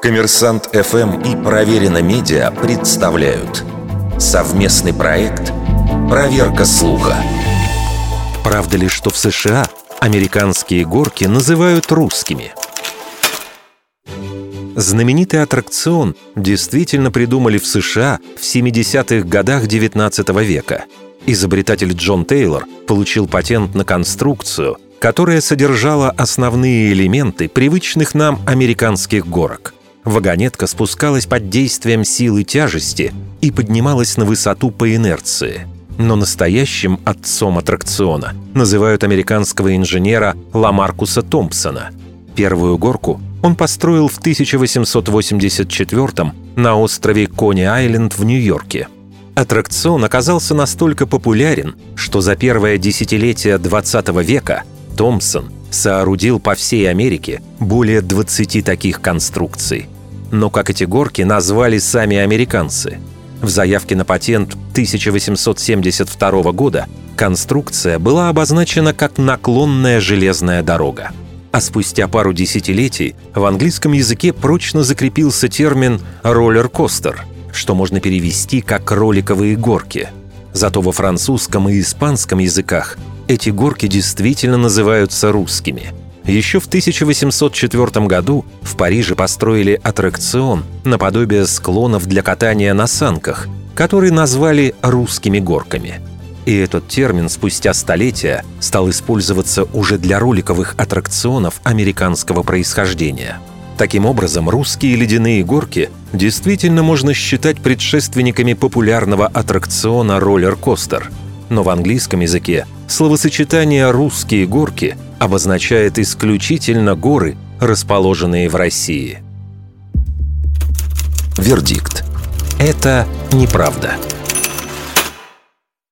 Коммерсант ФМ и Проверено Медиа представляют совместный проект «Проверка слуха». Правда ли, что в США американские горки называют русскими? Знаменитый аттракцион действительно придумали в США в 70-х годах 19 века. Изобретатель Джон Тейлор получил патент на конструкцию, которая содержала основные элементы привычных нам американских горок – Вагонетка спускалась под действием силы тяжести и поднималась на высоту по инерции. Но настоящим отцом аттракциона называют американского инженера Ламаркуса Томпсона. Первую горку он построил в 1884 на острове Кони-Айленд в Нью-Йорке. Аттракцион оказался настолько популярен, что за первое десятилетие 20 века Томпсон соорудил по всей Америке более 20 таких конструкций – но как эти горки назвали сами американцы. В заявке на патент 1872 года конструкция была обозначена как наклонная железная дорога. А спустя пару десятилетий в английском языке прочно закрепился термин «роллер-костер», что можно перевести как «роликовые горки». Зато во французском и испанском языках эти горки действительно называются русскими – еще в 1804 году в Париже построили аттракцион наподобие склонов для катания на санках, который назвали «русскими горками». И этот термин спустя столетия стал использоваться уже для роликовых аттракционов американского происхождения. Таким образом, русские ледяные горки действительно можно считать предшественниками популярного аттракциона «Роллер-костер». Но в английском языке словосочетание «русские горки» обозначает исключительно горы, расположенные в России. Вердикт. Это неправда.